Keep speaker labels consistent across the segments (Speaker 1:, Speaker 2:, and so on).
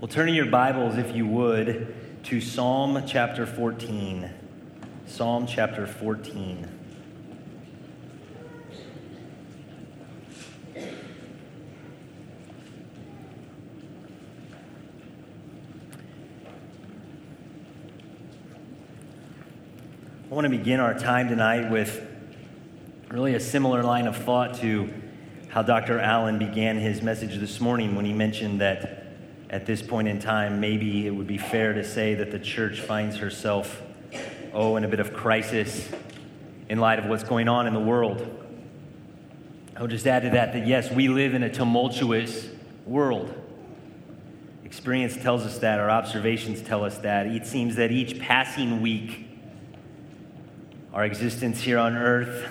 Speaker 1: Well, turn in your Bibles, if you would, to Psalm chapter 14. Psalm chapter 14. I want to begin our time tonight with really a similar line of thought to how Dr. Allen began his message this morning when he mentioned that at this point in time, maybe it would be fair to say that the church finds herself, oh, in a bit of crisis in light of what's going on in the world. I'll just add to that that yes, we live in a tumultuous world. Experience tells us that, our observations tell us that. It seems that each passing week, our existence here on earth,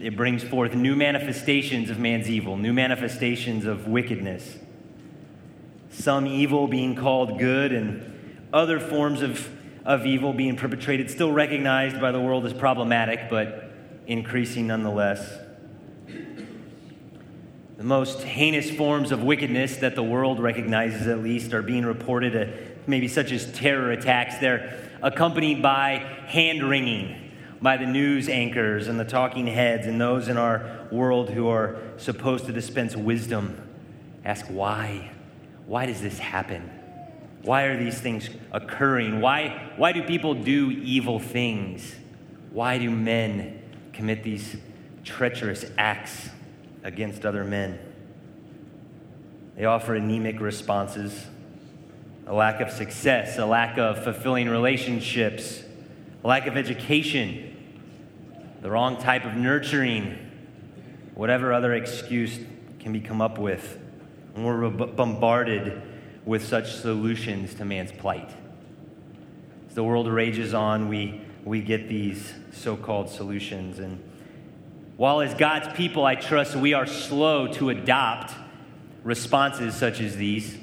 Speaker 1: it brings forth new manifestations of man's evil, new manifestations of wickedness. Some evil being called good, and other forms of, of evil being perpetrated, still recognized by the world as problematic, but increasing nonetheless. The most heinous forms of wickedness that the world recognizes, at least, are being reported, uh, maybe such as terror attacks. They're accompanied by hand wringing by the news anchors and the talking heads and those in our world who are supposed to dispense wisdom. Ask why? Why does this happen? Why are these things occurring? Why, why do people do evil things? Why do men commit these treacherous acts against other men? They offer anemic responses a lack of success, a lack of fulfilling relationships, a lack of education, the wrong type of nurturing, whatever other excuse can be come up with. We're bombarded with such solutions to man's plight. As the world rages on, we, we get these so called solutions. And while, as God's people, I trust we are slow to adopt responses such as these,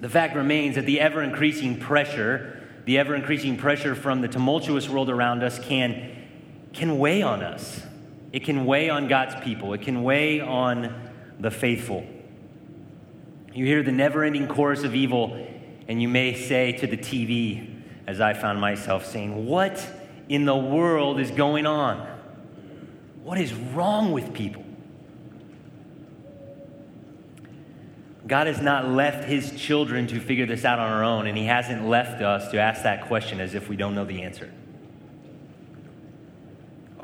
Speaker 1: the fact remains that the ever increasing pressure, the ever increasing pressure from the tumultuous world around us can can weigh on us. It can weigh on God's people, it can weigh on the faithful. You hear the never ending chorus of evil, and you may say to the TV, as I found myself saying, What in the world is going on? What is wrong with people? God has not left his children to figure this out on our own, and he hasn't left us to ask that question as if we don't know the answer.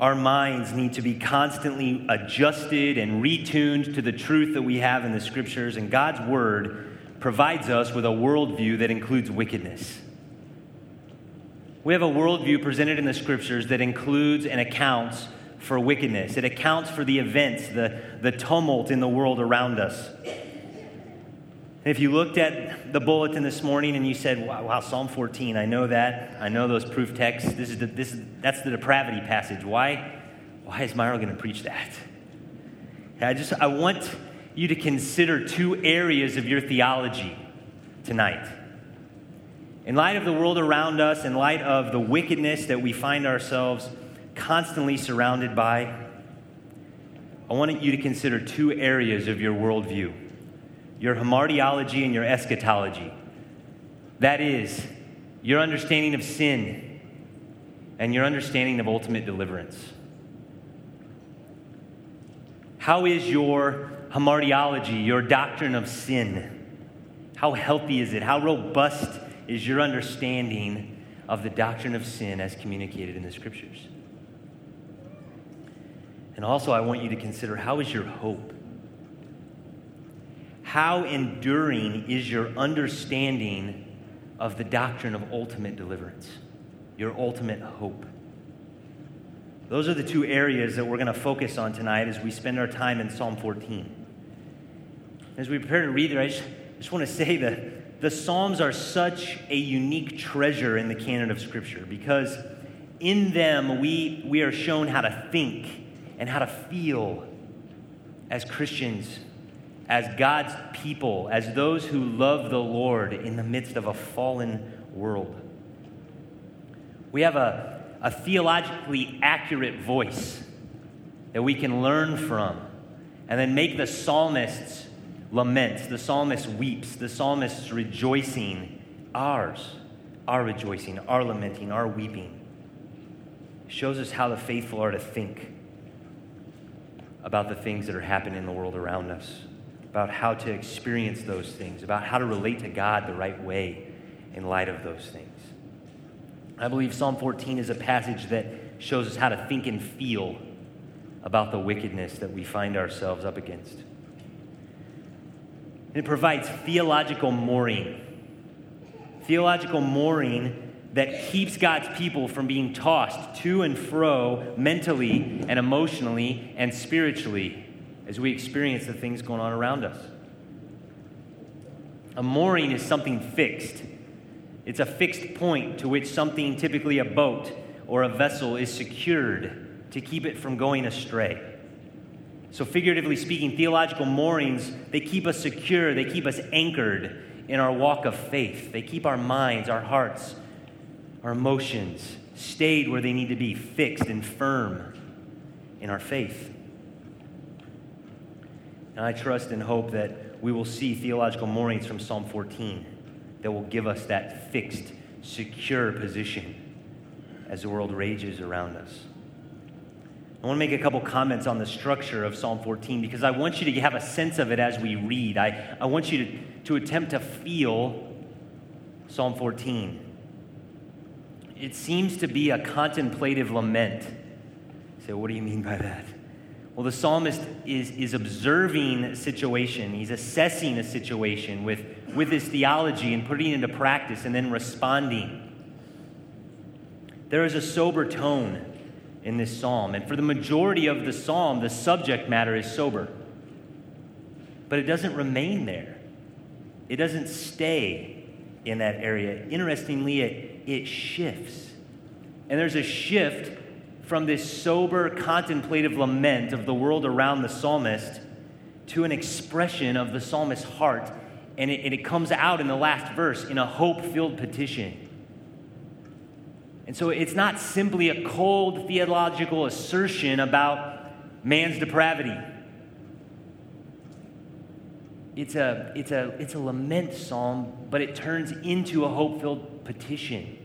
Speaker 1: Our minds need to be constantly adjusted and retuned to the truth that we have in the scriptures, and God's word provides us with a worldview that includes wickedness. We have a worldview presented in the scriptures that includes and accounts for wickedness. It accounts for the events, the, the tumult in the world around us. If you looked at the bulletin this morning and you said, wow, wow, Psalm 14, I know that. I know those proof texts. This is the, this is, that's the depravity passage. Why, why is Myra going to preach that? I just, I want you to consider two areas of your theology tonight. In light of the world around us, in light of the wickedness that we find ourselves constantly surrounded by, I want you to consider two areas of your worldview your hamartiology and your eschatology. That is, your understanding of sin and your understanding of ultimate deliverance. How is your hamartiology, your doctrine of sin? How healthy is it? How robust is your understanding of the doctrine of sin as communicated in the scriptures? And also, I want you to consider how is your hope? How enduring is your understanding of the doctrine of ultimate deliverance, your ultimate hope? Those are the two areas that we're going to focus on tonight as we spend our time in Psalm 14. As we prepare to read there, I just, just want to say that the Psalms are such a unique treasure in the canon of Scripture because in them we, we are shown how to think and how to feel as Christians as God's people, as those who love the Lord in the midst of a fallen world. We have a, a theologically accurate voice that we can learn from and then make the psalmists laments, the psalmist weeps, the psalmist's rejoicing, ours, our rejoicing, our lamenting, our weeping, shows us how the faithful are to think about the things that are happening in the world around us, about how to experience those things, about how to relate to God the right way in light of those things. I believe Psalm 14 is a passage that shows us how to think and feel about the wickedness that we find ourselves up against. It provides theological mooring. Theological mooring that keeps God's people from being tossed to and fro mentally and emotionally and spiritually as we experience the things going on around us. A mooring is something fixed. It's a fixed point to which something, typically a boat or a vessel, is secured to keep it from going astray. So, figuratively speaking, theological moorings, they keep us secure, they keep us anchored in our walk of faith. They keep our minds, our hearts, our emotions stayed where they need to be, fixed and firm in our faith. And I trust and hope that we will see theological moorings from Psalm 14 that will give us that fixed, secure position as the world rages around us. I want to make a couple comments on the structure of Psalm 14 because I want you to have a sense of it as we read. I, I want you to, to attempt to feel Psalm 14. It seems to be a contemplative lament. So, what do you mean by that? Well, the psalmist is, is observing a situation, he's assessing a situation with, with his theology and putting it into practice and then responding. There is a sober tone in this psalm, and for the majority of the psalm, the subject matter is sober. But it doesn't remain there, it doesn't stay in that area. Interestingly, it, it shifts. And there's a shift from this sober, contemplative lament of the world around the psalmist to an expression of the psalmist's heart. And it, and it comes out in the last verse in a hope filled petition. And so it's not simply a cold theological assertion about man's depravity. It's a, it's a, it's a lament psalm, but it turns into a hope filled petition.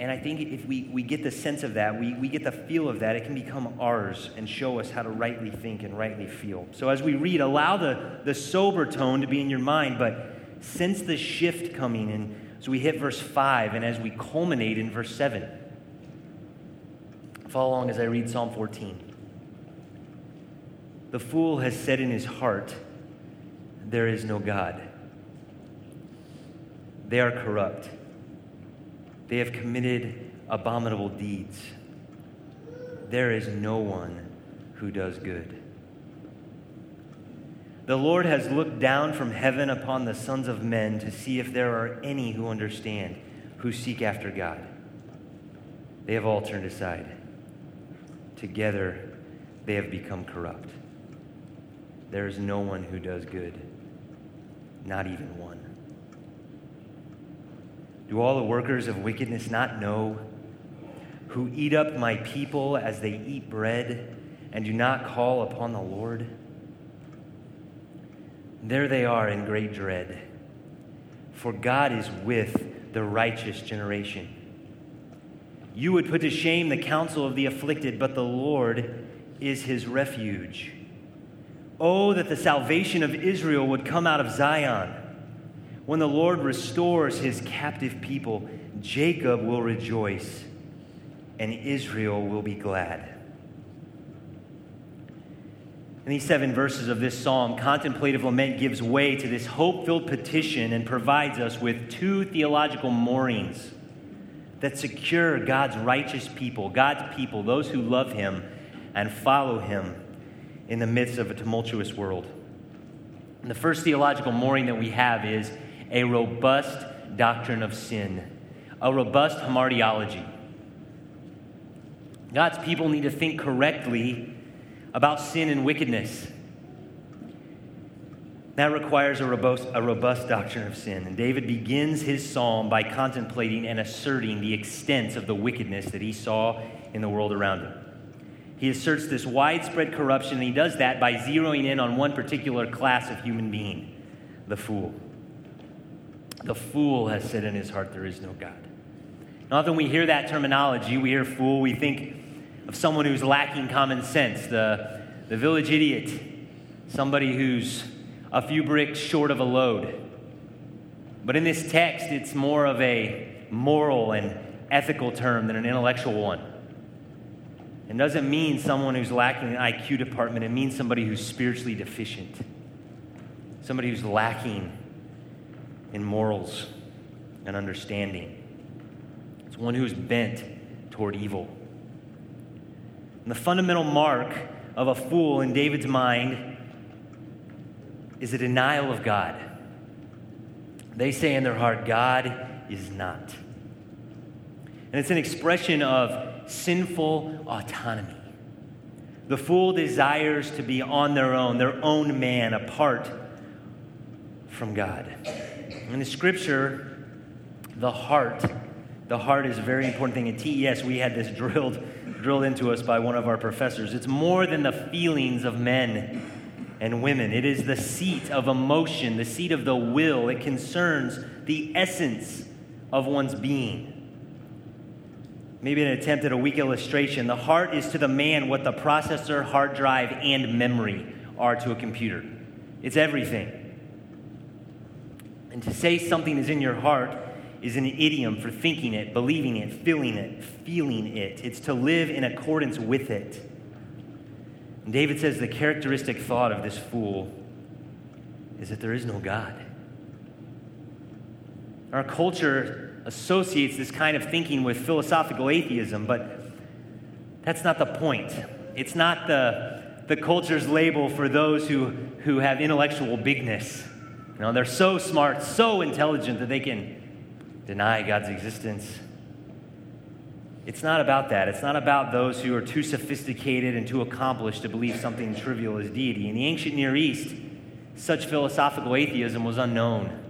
Speaker 1: And I think if we, we get the sense of that, we, we get the feel of that, it can become ours and show us how to rightly think and rightly feel. So as we read, allow the, the sober tone to be in your mind, but sense the shift coming and so we hit verse 5 and as we culminate in verse 7. Follow along as I read Psalm 14. The fool has said in his heart, There is no God. They are corrupt they have committed abominable deeds. There is no one who does good. The Lord has looked down from heaven upon the sons of men to see if there are any who understand, who seek after God. They have all turned aside. Together, they have become corrupt. There is no one who does good, not even one. Do all the workers of wickedness not know? Who eat up my people as they eat bread and do not call upon the Lord? There they are in great dread, for God is with the righteous generation. You would put to shame the counsel of the afflicted, but the Lord is his refuge. Oh, that the salvation of Israel would come out of Zion. When the Lord restores his captive people, Jacob will rejoice and Israel will be glad. In these seven verses of this psalm, contemplative lament gives way to this hope filled petition and provides us with two theological moorings that secure God's righteous people, God's people, those who love Him and follow Him in the midst of a tumultuous world. And the first theological mooring that we have is a robust doctrine of sin, a robust hamartiology. God's people need to think correctly about sin and wickedness. That requires a robust, a robust doctrine of sin. And David begins his psalm by contemplating and asserting the extent of the wickedness that he saw in the world around him. He asserts this widespread corruption, and he does that by zeroing in on one particular class of human being the fool. The fool has said in his heart, There is no God. And often we hear that terminology, we hear fool, we think of someone who's lacking common sense, the, the village idiot, somebody who's a few bricks short of a load. But in this text, it's more of a moral and ethical term than an intellectual one. It doesn't mean someone who's lacking an IQ department, it means somebody who's spiritually deficient, somebody who's lacking in morals and understanding. It's one who's bent toward evil. And the fundamental mark of a fool in David's mind is a denial of God. They say in their heart, God is not. And it's an expression of sinful autonomy. The fool desires to be on their own, their own man, apart from God. In the scripture, the heart, the heart is a very important thing. In TES, we had this drilled, drilled into us by one of our professors. It's more than the feelings of men and women. It is the seat of emotion, the seat of the will. It concerns the essence of one's being. Maybe an attempt at a weak illustration. The heart is to the man what the processor, hard drive, and memory are to a computer. It's everything. And to say something is in your heart is an idiom for thinking it, believing it, feeling it, feeling it. It's to live in accordance with it. And David says the characteristic thought of this fool is that there is no God. Our culture associates this kind of thinking with philosophical atheism, but that's not the point. It's not the, the culture's label for those who, who have intellectual bigness. You know, they're so smart, so intelligent that they can deny God's existence it's not about that. It's not about those who are too sophisticated and too accomplished to believe something trivial is deity. In the ancient Near East, such philosophical atheism was unknown.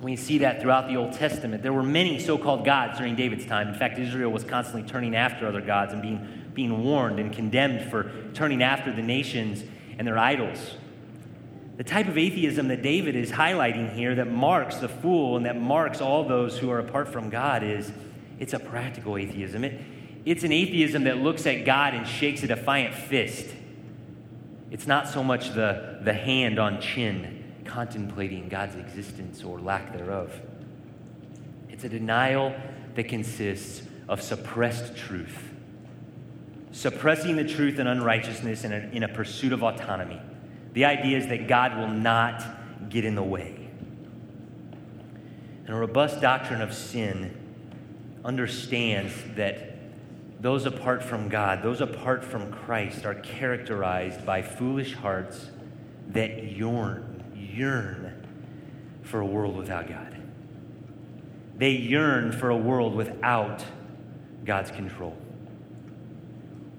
Speaker 1: We see that throughout the Old Testament. There were many so called gods during David's time. In fact, Israel was constantly turning after other gods and being, being warned and condemned for turning after the nations and their idols. The type of atheism that David is highlighting here that marks the fool and that marks all those who are apart from God is it's a practical atheism. It, it's an atheism that looks at God and shakes a defiant fist. It's not so much the, the hand on chin contemplating God's existence or lack thereof. It's a denial that consists of suppressed truth, suppressing the truth and unrighteousness in a, in a pursuit of autonomy. The idea is that God will not get in the way. And a robust doctrine of sin understands that those apart from God, those apart from Christ, are characterized by foolish hearts that yearn, yearn for a world without God. They yearn for a world without God's control,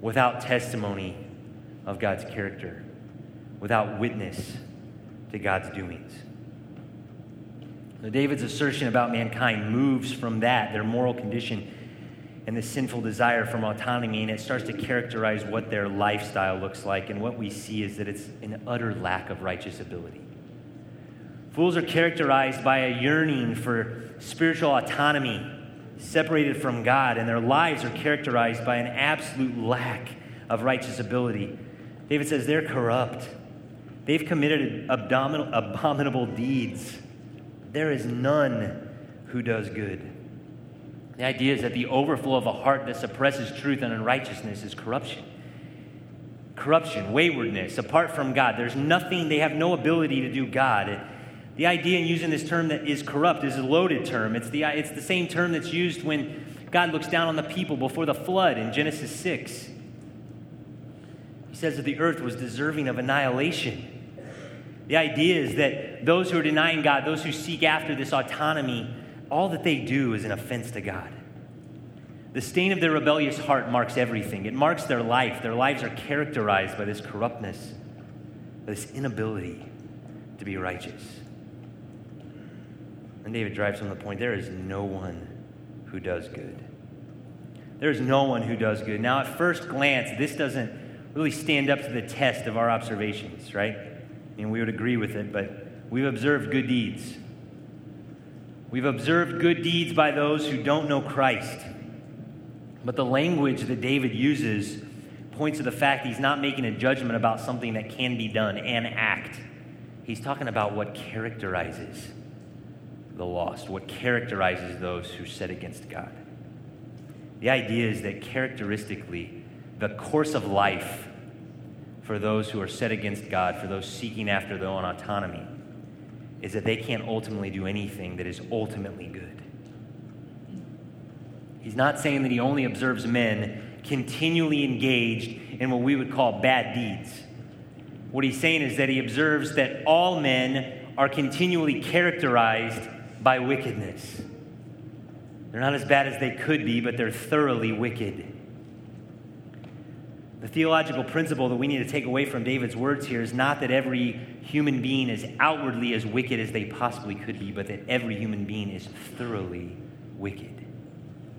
Speaker 1: without testimony of God's character, without witness to God's doings. Now, David's assertion about mankind moves from that, their moral condition, and the sinful desire from autonomy, and it starts to characterize what their lifestyle looks like. And what we see is that it's an utter lack of righteous ability. Fools are characterized by a yearning for spiritual autonomy, separated from God, and their lives are characterized by an absolute lack of righteous ability. David says they're corrupt. They've committed abominable deeds. There is none who does good. The idea is that the overflow of a heart that suppresses truth and unrighteousness is corruption. Corruption, waywardness, apart from God. There's nothing, they have no ability to do God. The idea in using this term that is corrupt is a loaded term. It's the, it's the same term that's used when God looks down on the people before the flood in Genesis 6. Says that the earth was deserving of annihilation. The idea is that those who are denying God, those who seek after this autonomy, all that they do is an offense to God. The stain of their rebellious heart marks everything. It marks their life. Their lives are characterized by this corruptness, this inability to be righteous. And David drives home the point there is no one who does good. There's no one who does good. Now, at first glance, this doesn't really stand up to the test of our observations, right? I mean, we would agree with it, but we've observed good deeds. We've observed good deeds by those who don't know Christ. But the language that David uses points to the fact that he's not making a judgment about something that can be done, an act. He's talking about what characterizes the lost, what characterizes those who set against God. The idea is that characteristically, the course of life for those who are set against God, for those seeking after their own autonomy, is that they can't ultimately do anything that is ultimately good. He's not saying that he only observes men continually engaged in what we would call bad deeds. What he's saying is that he observes that all men are continually characterized by wickedness. They're not as bad as they could be, but they're thoroughly wicked. The theological principle that we need to take away from David's words here is not that every human being is outwardly as wicked as they possibly could be, but that every human being is thoroughly wicked,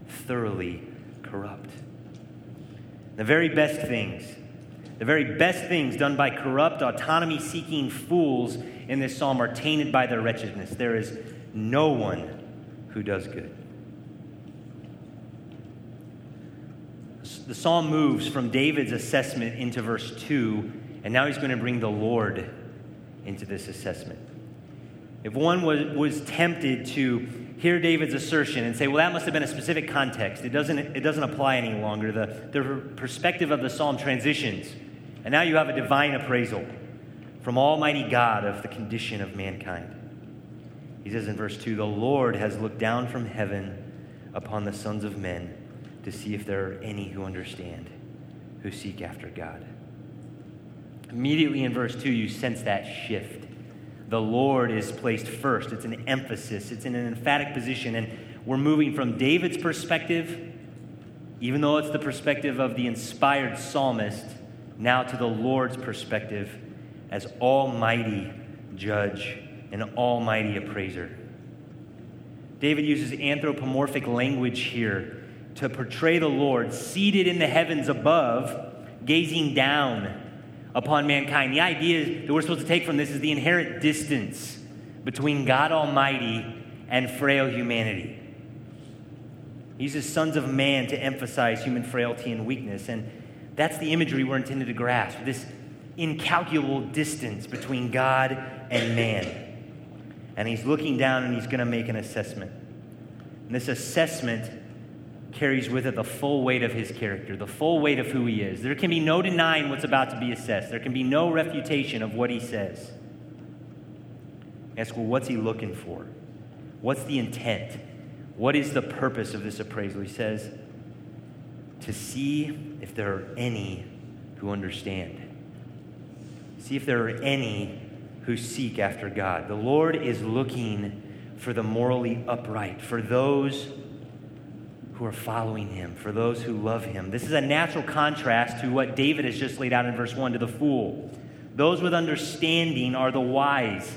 Speaker 1: thoroughly corrupt. The very best things, the very best things done by corrupt, autonomy seeking fools in this psalm are tainted by their wretchedness. There is no one who does good. The psalm moves from David's assessment into verse 2, and now he's going to bring the Lord into this assessment. If one was, was tempted to hear David's assertion and say, well, that must have been a specific context, it doesn't, it doesn't apply any longer, the, the perspective of the psalm transitions, and now you have a divine appraisal from Almighty God of the condition of mankind. He says in verse 2 The Lord has looked down from heaven upon the sons of men to see if there are any who understand, who seek after God. Immediately in verse 2, you sense that shift. The Lord is placed first. It's an emphasis, it's in an emphatic position. And we're moving from David's perspective, even though it's the perspective of the inspired psalmist, now to the Lord's perspective as Almighty Judge and almighty appraiser. David uses anthropomorphic language here to portray the Lord seated in the heavens above, gazing down upon mankind. The idea that we're supposed to take from this is the inherent distance between God Almighty and frail humanity. He uses sons of man to emphasize human frailty and weakness, and that's the imagery we're intended to grasp this incalculable distance between God and man and he's looking down and he's going to make an assessment. And this assessment carries with it the full weight of his character, the full weight of who he is. There can be no denying what's about to be assessed, there can be no refutation of what he says. Ask, well, what's he looking for? What's the intent? What is the purpose of this appraisal? He says, to see if there are any who understand. See if there are any who seek after God. The Lord is looking for the morally upright, for those who are following him, for those who love him. This is a natural contrast to what David has just laid out in verse 1 to the fool. Those with understanding are the wise.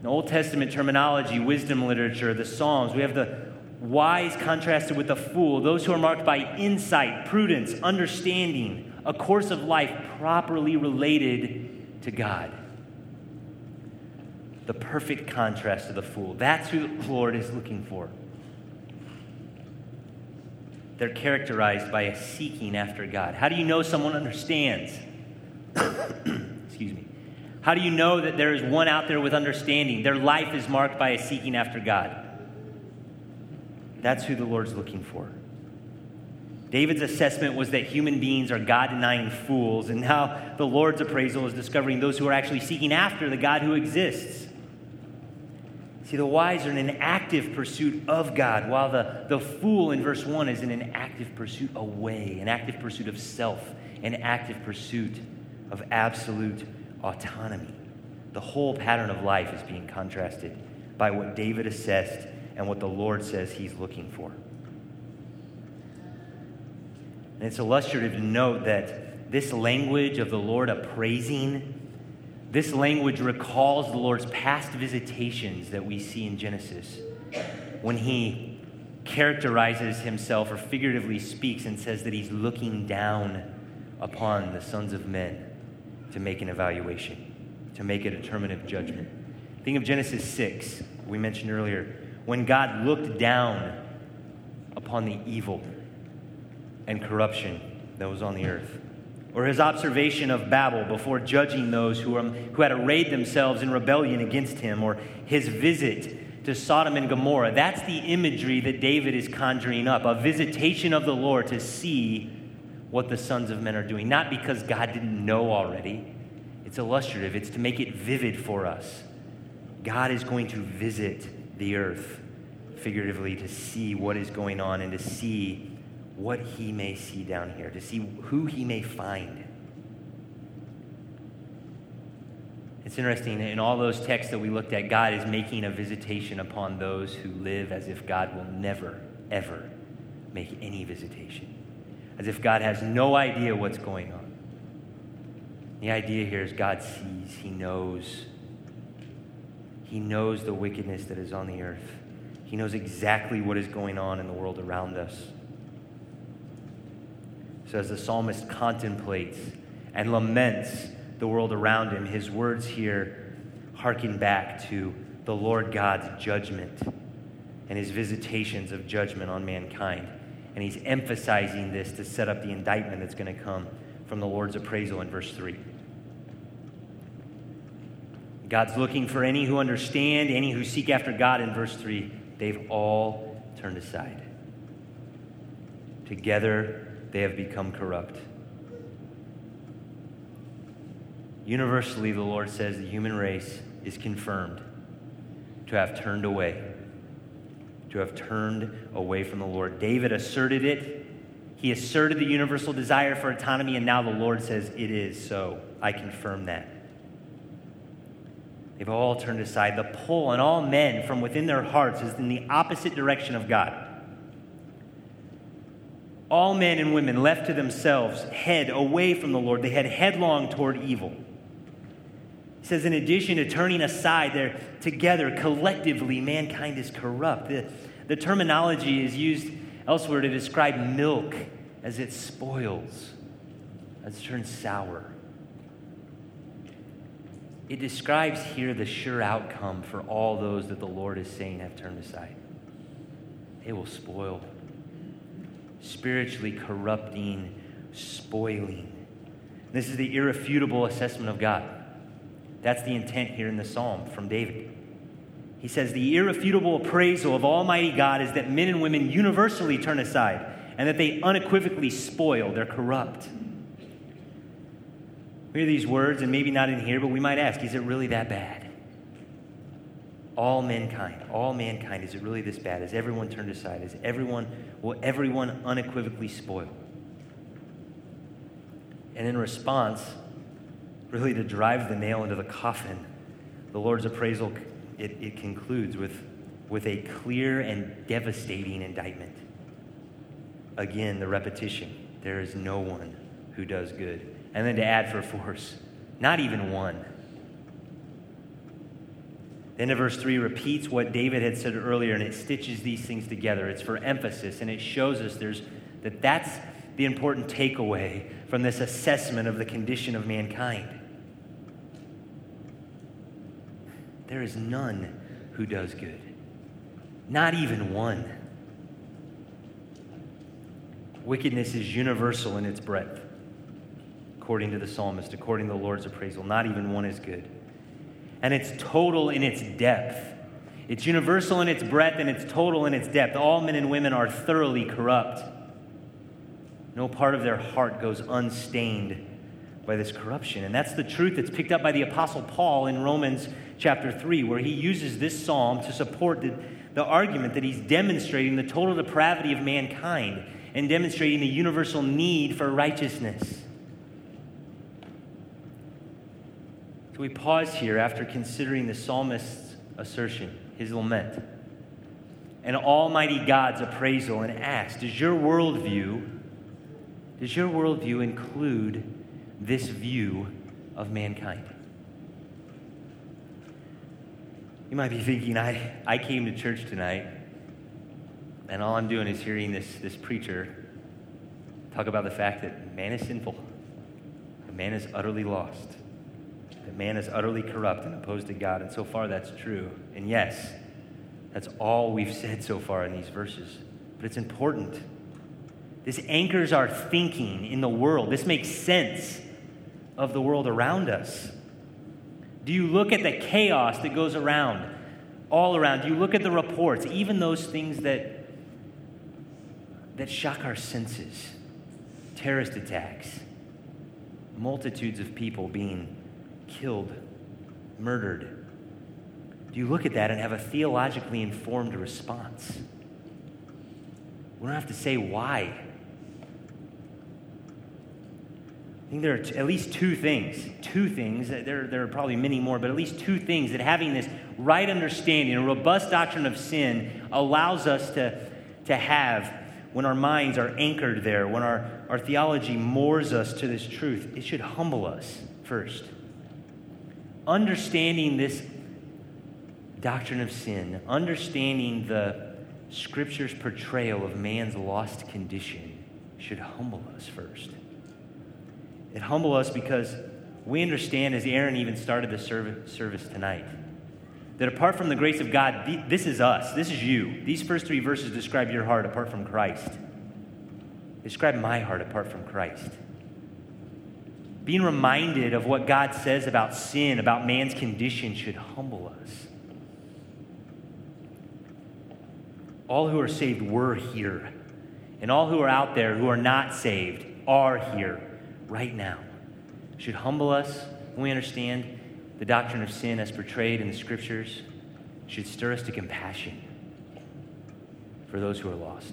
Speaker 1: In Old Testament terminology, wisdom literature, the Psalms, we have the wise contrasted with the fool, those who are marked by insight, prudence, understanding, a course of life properly related to God. The perfect contrast to the fool. That's who the Lord is looking for. They're characterized by a seeking after God. How do you know someone understands? Excuse me. How do you know that there is one out there with understanding? Their life is marked by a seeking after God. That's who the Lord's looking for. David's assessment was that human beings are God denying fools, and now the Lord's appraisal is discovering those who are actually seeking after the God who exists. See, the wise are in an active pursuit of God, while the, the fool in verse 1 is in an active pursuit away, an active pursuit of self, an active pursuit of absolute autonomy. The whole pattern of life is being contrasted by what David assessed and what the Lord says he's looking for. And it's illustrative to note that this language of the Lord appraising, this language recalls the Lord's past visitations that we see in Genesis when he characterizes himself or figuratively speaks and says that he's looking down upon the sons of men to make an evaluation, to make a determinative judgment. Think of Genesis 6, we mentioned earlier, when God looked down upon the evil and corruption that was on the earth. Or his observation of Babel before judging those who, were, who had arrayed themselves in rebellion against him, or his visit to Sodom and Gomorrah. That's the imagery that David is conjuring up a visitation of the Lord to see what the sons of men are doing. Not because God didn't know already, it's illustrative, it's to make it vivid for us. God is going to visit the earth figuratively to see what is going on and to see what he may see down here, to see who he may find. It's interesting, in all those texts that we looked at, God is making a visitation upon those who live as if God will never, ever make any visitation, as if God has no idea what's going on. The idea here is God sees, He knows. He knows the wickedness that is on the earth. He knows exactly what is going on in the world around us. So, as the psalmist contemplates and laments the world around him, his words here harken back to the Lord God's judgment and his visitations of judgment on mankind. And he's emphasizing this to set up the indictment that's going to come from the Lord's appraisal in verse 3. God's looking for any who understand, any who seek after God in verse 3. They've all turned aside. Together, they have become corrupt. Universally, the Lord says the human race is confirmed to have turned away, to have turned away from the Lord. David asserted it. He asserted the universal desire for autonomy, and now the Lord says, It is so. I confirm that. They've all turned aside. The pull on all men from within their hearts is in the opposite direction of God all men and women left to themselves head away from the Lord. They head headlong toward evil. He says, in addition to turning aside, they're together, collectively, mankind is corrupt. The, the terminology is used elsewhere to describe milk as it spoils, as it turns sour. It describes here the sure outcome for all those that the Lord is saying have turned aside. They will spoil spiritually corrupting, spoiling. This is the irrefutable assessment of God. That's the intent here in the psalm from David. He says, The irrefutable appraisal of Almighty God is that men and women universally turn aside and that they unequivocally spoil, they're corrupt. We hear these words, and maybe not in here, but we might ask, is it really that bad? All mankind, all mankind, is it really this bad? Is everyone turned aside? Is everyone, will everyone unequivocally spoil? And in response, really to drive the nail into the coffin, the Lord's appraisal, it, it concludes with, with a clear and devastating indictment. Again, the repetition there is no one who does good. And then to add for force, not even one. Then verse 3 repeats what David had said earlier and it stitches these things together. It's for emphasis and it shows us there's, that that's the important takeaway from this assessment of the condition of mankind. There is none who does good, not even one. Wickedness is universal in its breadth, according to the psalmist, according to the Lord's appraisal. Not even one is good and it's total in its depth. It's universal in its breadth and it's total in its depth. All men and women are thoroughly corrupt. No part of their heart goes unstained by this corruption. And that's the truth that's picked up by the Apostle Paul in Romans chapter 3, where he uses this psalm to support the, the argument that he's demonstrating the total depravity of mankind and demonstrating the universal need for righteousness. We pause here after considering the psalmist's assertion, his lament, and Almighty God's appraisal and ask Does your worldview, does your worldview include this view of mankind? You might be thinking, I, I came to church tonight And all I'm doing is hearing this, this preacher talk about the fact that man is sinful, man is utterly lost, that man is utterly corrupt and opposed to God. And so far, that's true. And yes, that's all we've said so far in these verses. But it's important. This anchors our thinking in the world. This makes sense of the world around us. Do you look at the chaos that goes around, all around? Do you look at the reports, even those things that, that shock our senses? Terrorist attacks, multitudes of people being killed, murdered. Do you look at that and have a theologically informed response? We don't have to say why. I think there are t- at least two things, two things, uh, there, there are probably many more, but at least two things that having this right understanding, a robust doctrine of sin, allows us to, to have when our minds are anchored there, when our, our theology moors us to this truth. It should humble us first. Understanding this doctrine of sin, understanding the Scripture's portrayal of man's lost condition, should humble us first. It humble us because we understand, as Aaron even started the service tonight, that apart from the grace of God, this is us. This is you. These first three verses describe your heart apart from Christ. Describe my heart apart from Christ. Being reminded of what God says about sin, about man's condition, should humble us. All who are saved were here, and all who are out there who are not saved are here right now should humble us when we understand the doctrine of sin as portrayed in the scriptures, should stir us to compassion for those who are lost.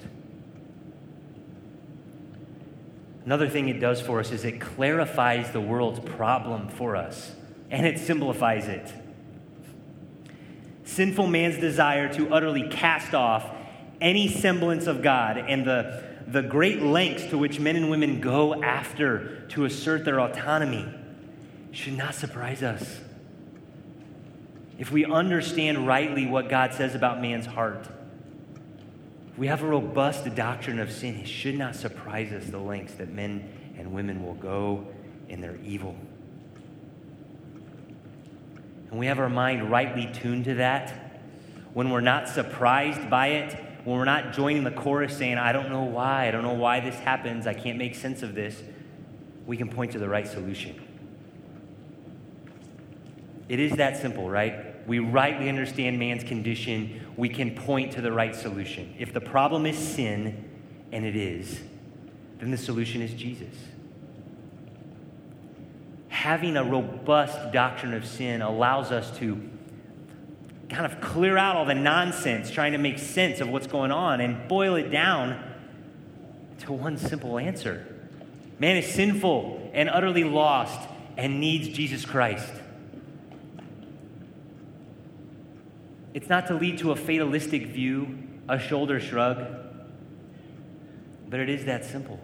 Speaker 1: Another thing it does for us is it clarifies the world's problem for us and it simplifies it. Sinful man's desire to utterly cast off any semblance of God and the the great lengths to which men and women go after to assert their autonomy should not surprise us. If we understand rightly what God says about man's heart, we have a robust doctrine of sin, it should not surprise us the lengths that men and women will go in their evil. And we have our mind rightly tuned to that, when we're not surprised by it, when we're not joining the chorus saying, I don't know why, I don't know why this happens, I can't make sense of this, we can point to the right solution. It is that simple, right? We rightly understand man's condition, we can point to the right solution. If the problem is sin, and it is, then the solution is Jesus. Having a robust doctrine of sin allows us to kind of clear out all the nonsense, trying to make sense of what's going on, and boil it down to one simple answer man is sinful and utterly lost and needs Jesus Christ. It's not to lead to a fatalistic view, a shoulder shrug, but it is that simple.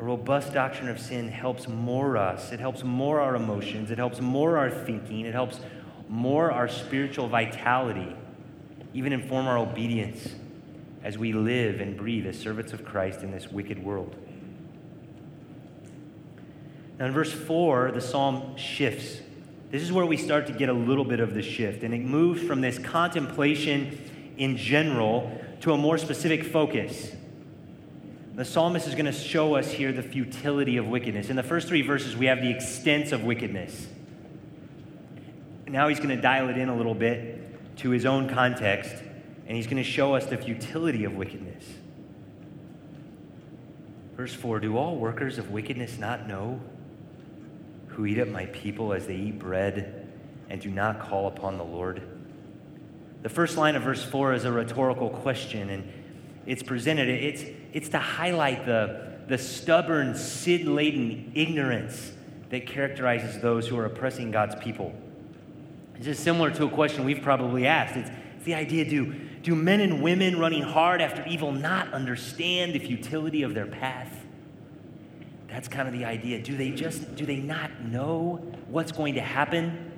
Speaker 1: A robust doctrine of sin helps moor us. It helps moor our emotions. It helps moor our thinking. It helps moor our spiritual vitality, even inform our obedience as we live and breathe as servants of Christ in this wicked world. Now, in verse 4, the psalm shifts. This is where we start to get a little bit of the shift, and it moves from this contemplation in general to a more specific focus. The psalmist is going to show us here the futility of wickedness. In the first three verses, we have the extent of wickedness now he's going to dial it in a little bit to his own context, and he's going to show us the futility of wickedness. Verse 4 Do all workers of wickedness not know who eat up my people as they eat bread and do not call upon the Lord? The first line of verse 4 is a rhetorical question, and it's presented, it's, it's to highlight the, the stubborn, sin laden ignorance that characterizes those who are oppressing God's people. It's just similar to a question we've probably asked. It's, it's the idea do, do men and women running hard after evil not understand the futility of their path? That's kind of the idea. Do they just do they not know what's going to happen?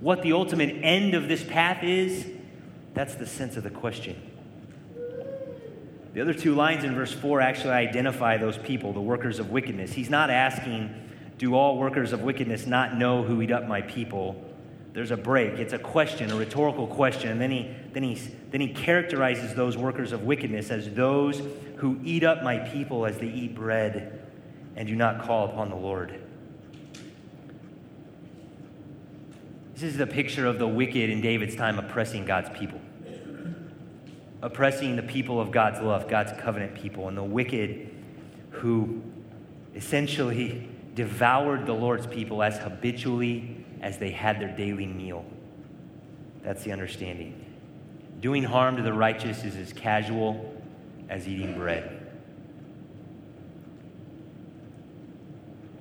Speaker 1: What the ultimate end of this path is? That's the sense of the question. The other two lines in verse 4 actually identify those people, the workers of wickedness. He's not asking, Do all workers of wickedness not know who eat up my people? There's a break. It's a question, a rhetorical question. And then he, then, he, then he characterizes those workers of wickedness as those who eat up my people as they eat bread and do not call upon the Lord. This is the picture of the wicked in David's time oppressing God's people oppressing the people of God's love, God's covenant people, and the wicked who essentially devoured the Lord's people as habitually as they had their daily meal. That's the understanding. Doing harm to the righteous is as casual as eating bread.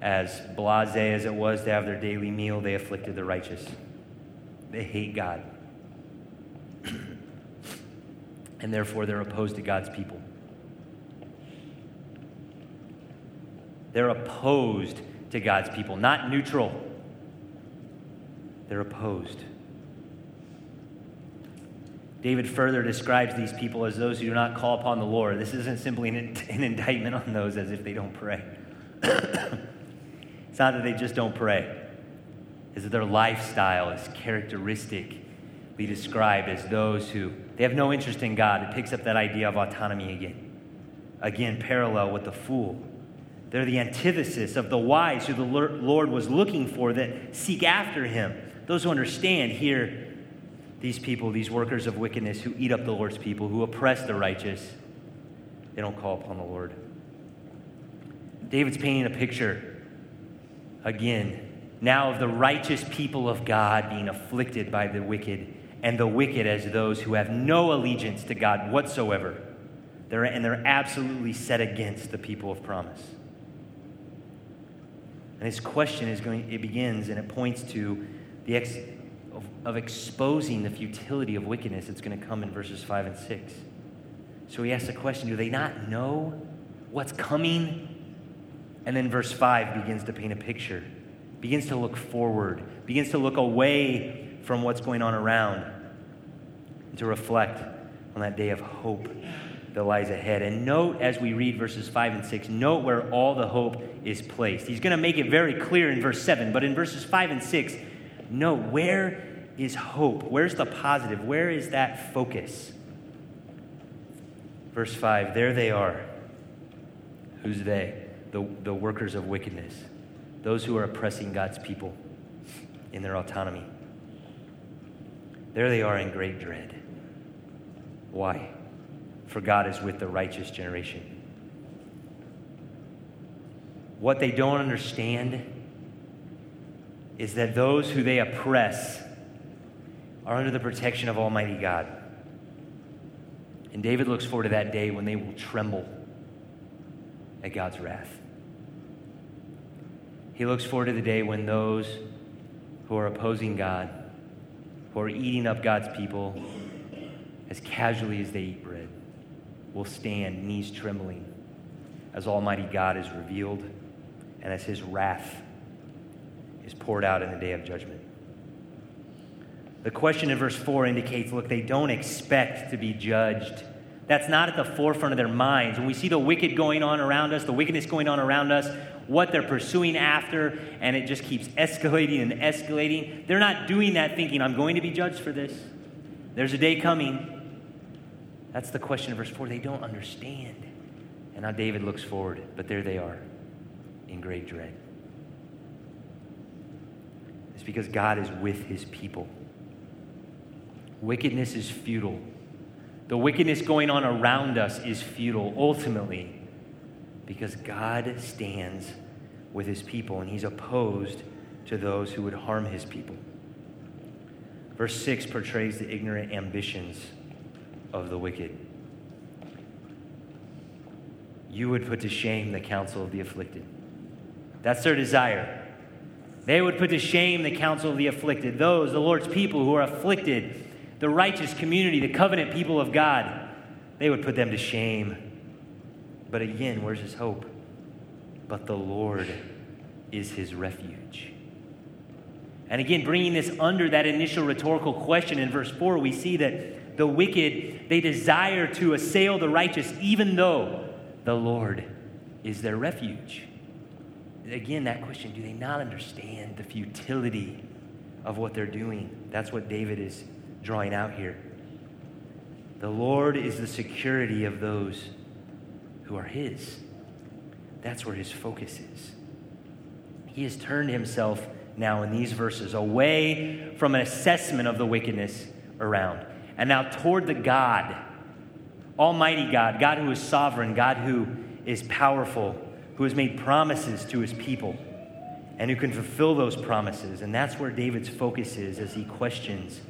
Speaker 1: As blase as it was to have their daily meal, they afflicted the righteous. They hate God and therefore they're opposed to God's people. They're opposed to God's people, not neutral. They're opposed. David further describes these people as those who do not call upon the Lord. This isn't simply an, an indictment on those as if they don't pray. it's not that they just don't pray, it's that their lifestyle is characteristically described as those who they have no interest in God. It picks up that idea of autonomy again. Again, parallel with the fool. They're the antithesis of the wise who the Lord was looking for that seek after him. Those who understand here, these people, these workers of wickedness who eat up the Lord's people, who oppress the righteous, they don't call upon the Lord. David's painting a picture, again, now of the righteous people of God being afflicted by the wicked and the wicked as those who have no allegiance to God whatsoever. They're, and they're absolutely set against the people of promise. And his question is going, it begins and it points to the ex, of, of exposing the futility of wickedness that's going to come in verses 5 and 6. So he asks the question do they not know what's coming? And then verse 5 begins to paint a picture, begins to look forward, begins to look away from what's going on around and to reflect on that day of hope that lies ahead. And note as we read verses 5 and 6, note where all the hope is placed. He's going to make it very clear in verse 7, but in verses 5 and 6, note where is hope? Where's the positive? Where is that focus? Verse 5 There they are. Who's they? The, the workers of wickedness, those who are oppressing God's people in their autonomy. There they are in great dread. Why? For God is with the righteous generation. What they don't understand is that those who they oppress are under the protection of Almighty God. And David looks forward to that day when they will tremble at God's wrath. He looks forward to the day when those who are opposing God, who are eating up God's people, as casually as they eat bread, will stand, knees trembling, as Almighty God is revealed and as his wrath is poured out in the day of judgment. The question in verse 4 indicates look, they don't expect to be judged. That's not at the forefront of their minds. When we see the wicked going on around us, the wickedness going on around us, what they're pursuing after, and it just keeps escalating and escalating, they're not doing that thinking, I'm going to be judged for this. There's a day coming that's the question of verse 4. They don't understand. And now David looks forward, but there they are in great dread. It's because God is with his people. Wickedness is futile. The wickedness going on around us is futile, ultimately, because God stands with his people and he's opposed to those who would harm his people. Verse 6 portrays the ignorant ambitions of the wicked. You would put to shame the counsel of the afflicted. That's their desire. They would put to shame the counsel of the afflicted, those, the Lord's people who are afflicted, the righteous community, the covenant people of God. They would put them to shame. But again, where's his hope? But the Lord is his refuge. And again, bringing this under that initial rhetorical question in verse 4, we see that the wicked, they desire to assail the righteous, even though the Lord is their refuge. Again, that question do they not understand the futility of what they're doing? That's what David is drawing out here. The Lord is the security of those who are His. That's where His focus is. He has turned Himself now in these verses away from an assessment of the wickedness around and now toward the God, Almighty God, God who is sovereign, God who is powerful, who has made promises to His people and who can fulfill those promises. And that's where David's focus is as he questions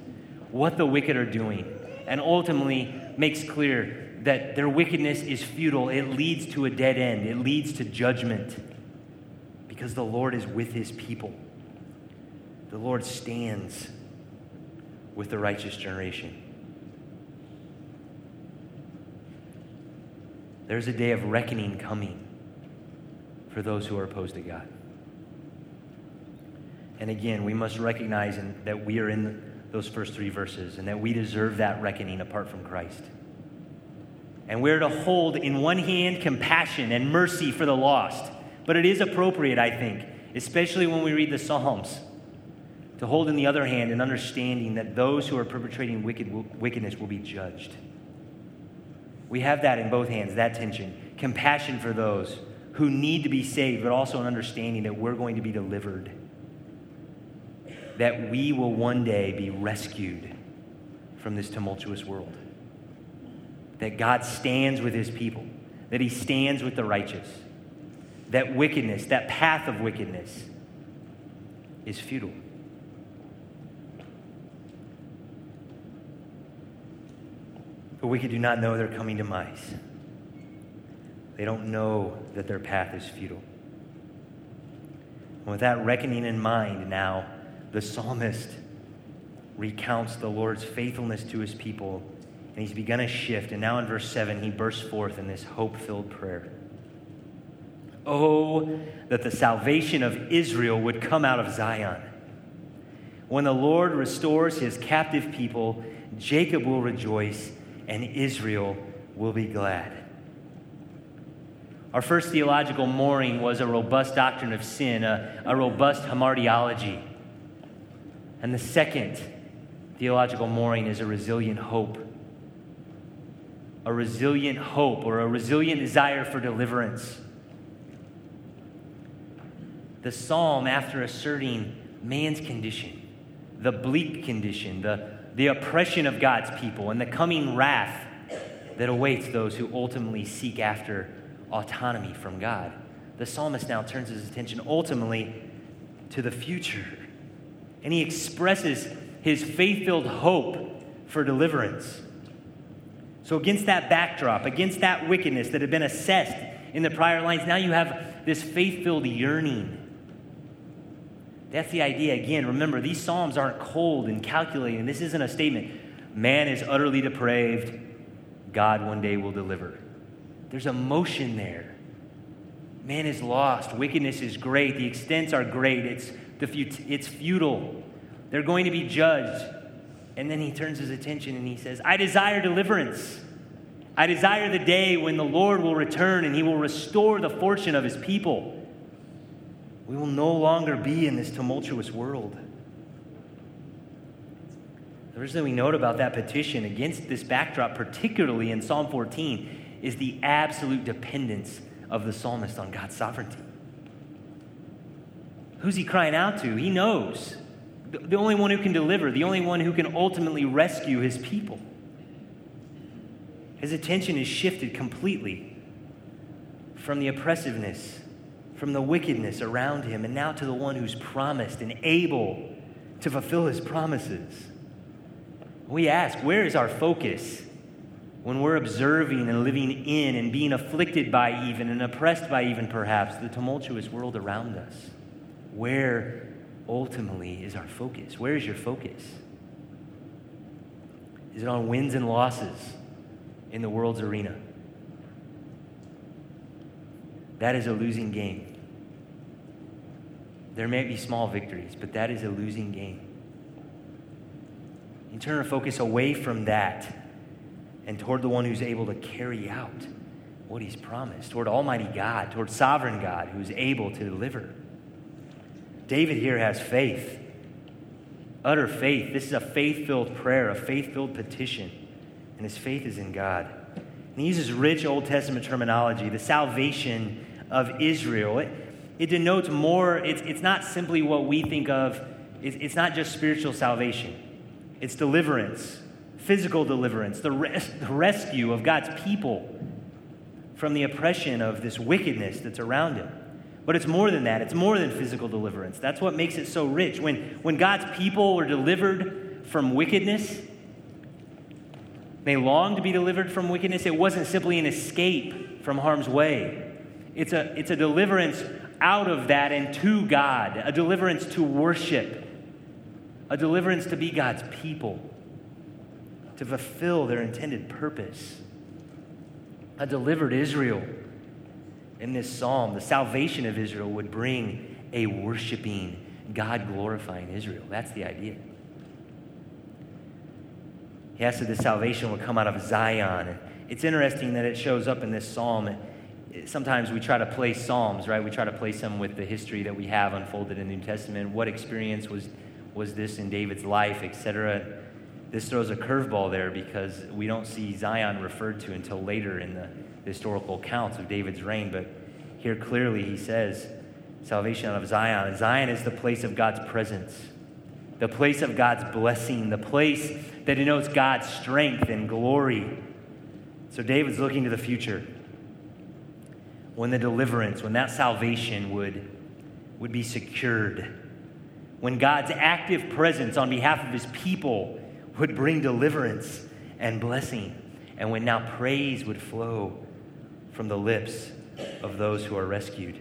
Speaker 1: what the wicked are doing and ultimately makes clear that their wickedness is futile. It leads to a dead end, it leads to judgment because the Lord is with his people. The Lord stands with the righteous generation. There's a day of reckoning coming for those who are opposed to God. And again, we must recognize that we are in those first three verses and that we deserve that reckoning apart from Christ. And we're to hold in one hand compassion and mercy for the lost. But it is appropriate, I think, especially when we read the Psalms, to hold in the other hand an understanding that those who are perpetrating wicked, wickedness will be judged. We have that in both hands, that tension. Compassion for those who need to be saved, but also an understanding that we're going to be delivered that we will one day be rescued from this tumultuous world. That God stands with his people, that he stands with the righteous, that wickedness, that path of wickedness, is futile. The wicked do not know their coming demise. They don't know that their path is futile. And with that reckoning in mind now, the psalmist recounts the Lord's faithfulness to his people, and he's begun a shift. And now in verse 7, he bursts forth in this hope filled prayer. Oh, that the salvation of Israel would come out of Zion. When the Lord restores his captive people, Jacob will rejoice and Israel will be glad. Our first theological mooring was a robust doctrine of sin, a, a robust hamartiology. And the second theological mooring is a resilient hope. A resilient hope or a resilient desire for deliverance. The psalm, after asserting man's condition, the bleak condition, the, the oppression of God's people, and the coming wrath that awaits those who ultimately seek after autonomy from God, the psalmist now turns his attention ultimately to the future and he expresses his faith filled hope for deliverance. So, against that backdrop, against that wickedness that had been assessed in the prior lines, now you have this faith filled yearning. That's the idea. Again, remember, these Psalms aren't cold and calculating. This isn't a statement. Man is utterly depraved. God one day will deliver. There's emotion there. Man is lost. Wickedness is great. The extents are great. It's the fut- it's futile. They're going to be judged. And then he turns his attention and he says, I desire deliverance. I desire the day when the Lord will return and he will restore the fortune of his people. We will no longer be in this tumultuous world. The first thing we note about that petition against this backdrop, particularly in Psalm 14, is the absolute dependence of the psalmist on God's sovereignty. Who's he crying out to? He knows. The only one who can deliver, the only one who can ultimately rescue his people. His attention is shifted completely from the oppressiveness, from the wickedness around him, and now to the one who's promised and able to fulfill his promises. We ask, where is our focus when we're observing and living in and being afflicted by even and oppressed by even perhaps the tumultuous world around us? Where ultimately is our focus? Where is your focus? Is it on wins and losses in the world's arena? That is a losing game. There may be small victories, but that is a losing game. You turn our focus away from that and toward the one who's able to carry out what he's promised, toward Almighty God, toward sovereign God who's able to deliver. David here has faith, utter faith. This is a faith filled prayer, a faith filled petition, and his faith is in God. And he uses rich Old Testament terminology, the salvation of Israel. It, it denotes more, it's, it's not simply what we think of, it's, it's not just spiritual salvation, it's deliverance, physical deliverance, the, res- the rescue of God's people from the oppression of this wickedness that's around him. But it's more than that. It's more than physical deliverance. That's what makes it so rich. When, when God's people were delivered from wickedness, they longed to be delivered from wickedness. It wasn't simply an escape from harm's way. It's a, it's a deliverance out of that and to God, a deliverance to worship, a deliverance to be God's people, to fulfill their intended purpose. A delivered Israel in this psalm, the salvation of Israel would bring a worshiping, God glorifying Israel. That's the idea. He asked that the salvation would come out of Zion. It's interesting that it shows up in this psalm sometimes we try to place psalms, right? We try to place them with the history that we have unfolded in the New Testament. What experience was, was this in David's life, etc. This throws a curveball there because we don't see Zion referred to until later in the, historical accounts of David's reign. But here clearly he says, salvation out of Zion. Zion is the place of God's presence, the place of God's blessing, the place that denotes God's strength and glory. So David's looking to the future when the deliverance, when that salvation would, would be secured, when God's active presence on behalf of his people would bring deliverance and blessing, and when now praise would flow from the lips of those who are rescued.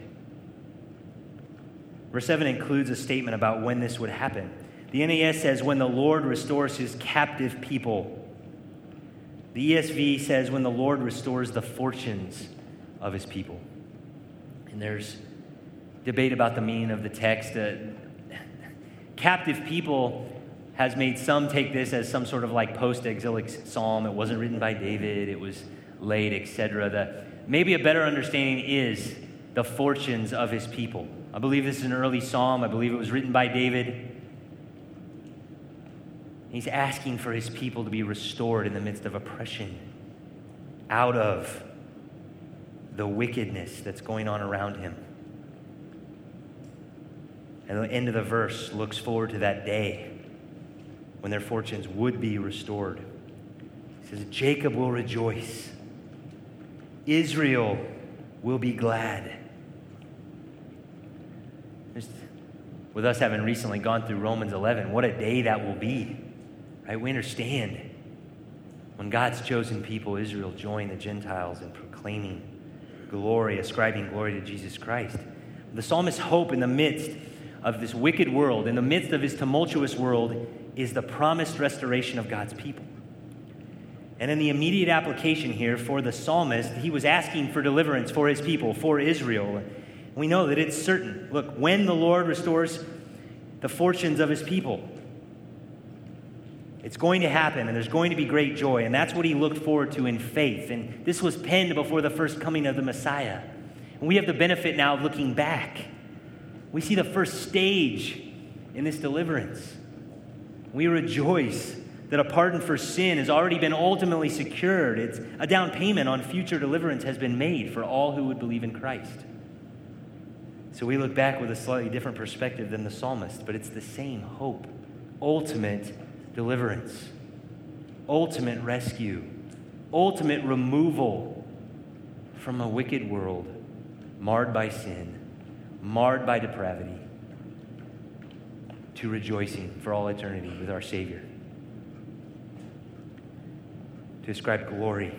Speaker 1: Verse 7 includes a statement about when this would happen. The NAS says, when the Lord restores his captive people. The ESV says, when the Lord restores the fortunes of his people. And there's debate about the meaning of the text. Uh, captive people has made some take this as some sort of like post-exilic psalm. It wasn't written by David. It was late, etc. Maybe a better understanding is the fortunes of his people. I believe this is an early psalm. I believe it was written by David. He's asking for his people to be restored in the midst of oppression, out of the wickedness that's going on around him. And the end of the verse looks forward to that day when their fortunes would be restored. He says, Jacob will rejoice, Israel will be glad. Just with us having recently gone through Romans 11, what a day that will be. Right? We understand when God's chosen people, Israel, join the Gentiles in proclaiming glory, ascribing glory to Jesus Christ. The psalmist's hope in the midst of this wicked world, in the midst of his tumultuous world, is the promised restoration of God's people. And in the immediate application here for the psalmist, he was asking for deliverance for his people, for Israel. We know that it's certain. Look, when the Lord restores the fortunes of his people, it's going to happen, and there's going to be great joy. And that's what he looked forward to in faith. And this was penned before the first coming of the Messiah. And we have the benefit now of looking back. We see the first stage in this deliverance. We rejoice that a pardon for sin has already been ultimately secured. It's a down payment on future deliverance has been made for all who would believe in Christ. So we look back with a slightly different perspective than the psalmist, but it's the same hope, ultimate deliverance, ultimate rescue, ultimate removal from a wicked world marred by sin, marred by depravity, to rejoicing for all eternity with our Savior. To ascribe glory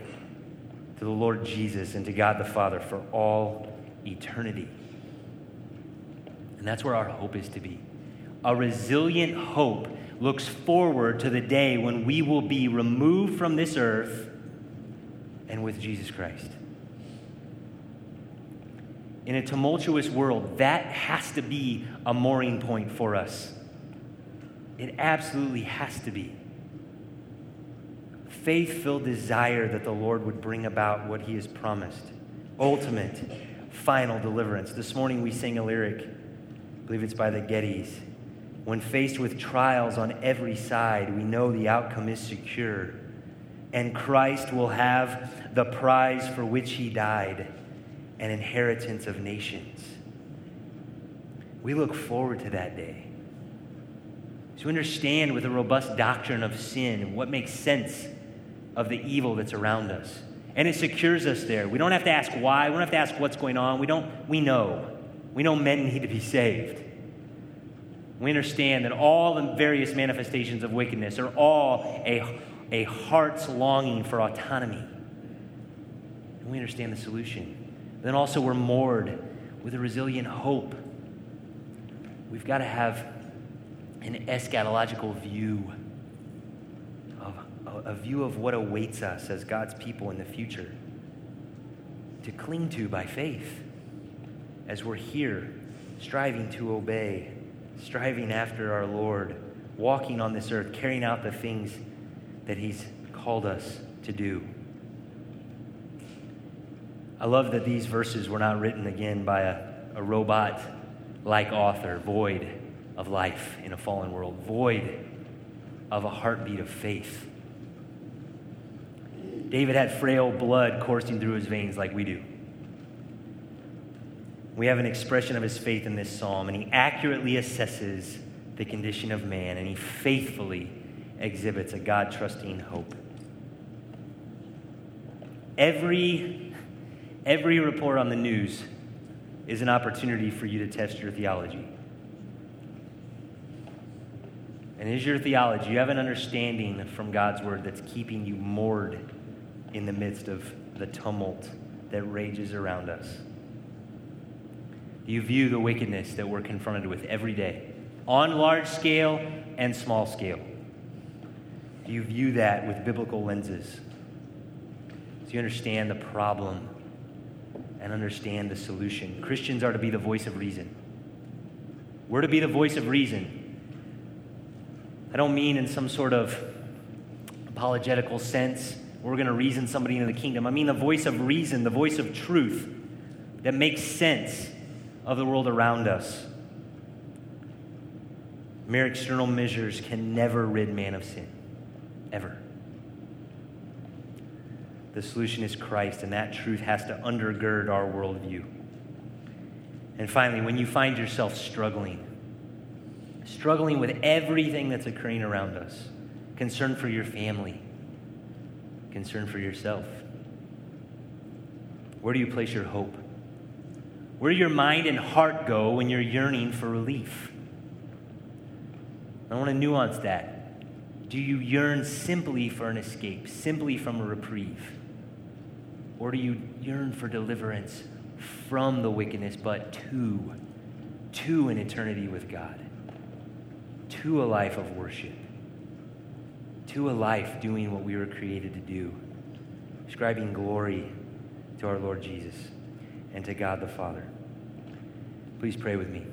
Speaker 1: to the Lord Jesus and to God the Father for all eternity. And that's where our hope is to be a resilient hope looks forward to the day when we will be removed from this earth and with Jesus Christ. in a tumultuous world, that has to be a mooring point for us. It absolutely has to be. Faith filled desire that the Lord would bring about what He has promised ultimate, final deliverance. This morning we sing a lyric, I believe it's by the Gettys. When faced with trials on every side, we know the outcome is secure, and Christ will have the prize for which He died an inheritance of nations. We look forward to that day. To understand with a robust doctrine of sin what makes sense of the evil that's around us. And it secures us there. We don't have to ask why. We don't have to ask what's going on. We don't, we know. We know men need to be saved. We understand that all the various manifestations of wickedness are all a, a heart's longing for autonomy. And we understand the solution. Then also, we're moored with a resilient hope. We've got to have an eschatological view a view of what awaits us as God's people in the future to cling to by faith as we're here striving to obey, striving after our Lord, walking on this earth, carrying out the things that He's called us to do. I love that these verses were not written again by a, a robot like author, void of life in a fallen world, void of a heartbeat of faith. David had frail blood coursing through his veins like we do. We have an expression of his faith in this psalm, and he accurately assesses the condition of man, and he faithfully exhibits a God trusting hope. Every Every report on the news is an opportunity for you to test your theology. And is your theology, you have an understanding from God's word that's keeping you moored in the midst of the tumult that rages around us? You view the wickedness that we're confronted with every day, on large scale and small scale? Do you view that with biblical lenses? Do you understand the problem and understand the solution. Christians are to be the voice of reason. We're to be the voice of reason. I don't mean in some sort of apologetical sense, we're going to reason somebody into the kingdom. I mean the voice of reason, the voice of truth that makes sense of the world around us. Mere external measures can never rid man of sin, ever. The solution is Christ, and that truth has to undergird our worldview. And finally, when you find yourself struggling, struggling with everything that's occurring around us, concern for your family, concern for yourself, where do you place your hope? Where do your mind and heart go when you're yearning for relief? I want to nuance that. Do you yearn simply for an escape, simply from a reprieve? Or do you yearn for deliverance from the wickedness, but to, to an eternity with God, to a life of worship, to a life doing what we were created to do, ascribing glory to our Lord Jesus and to God the Father? Please pray with me.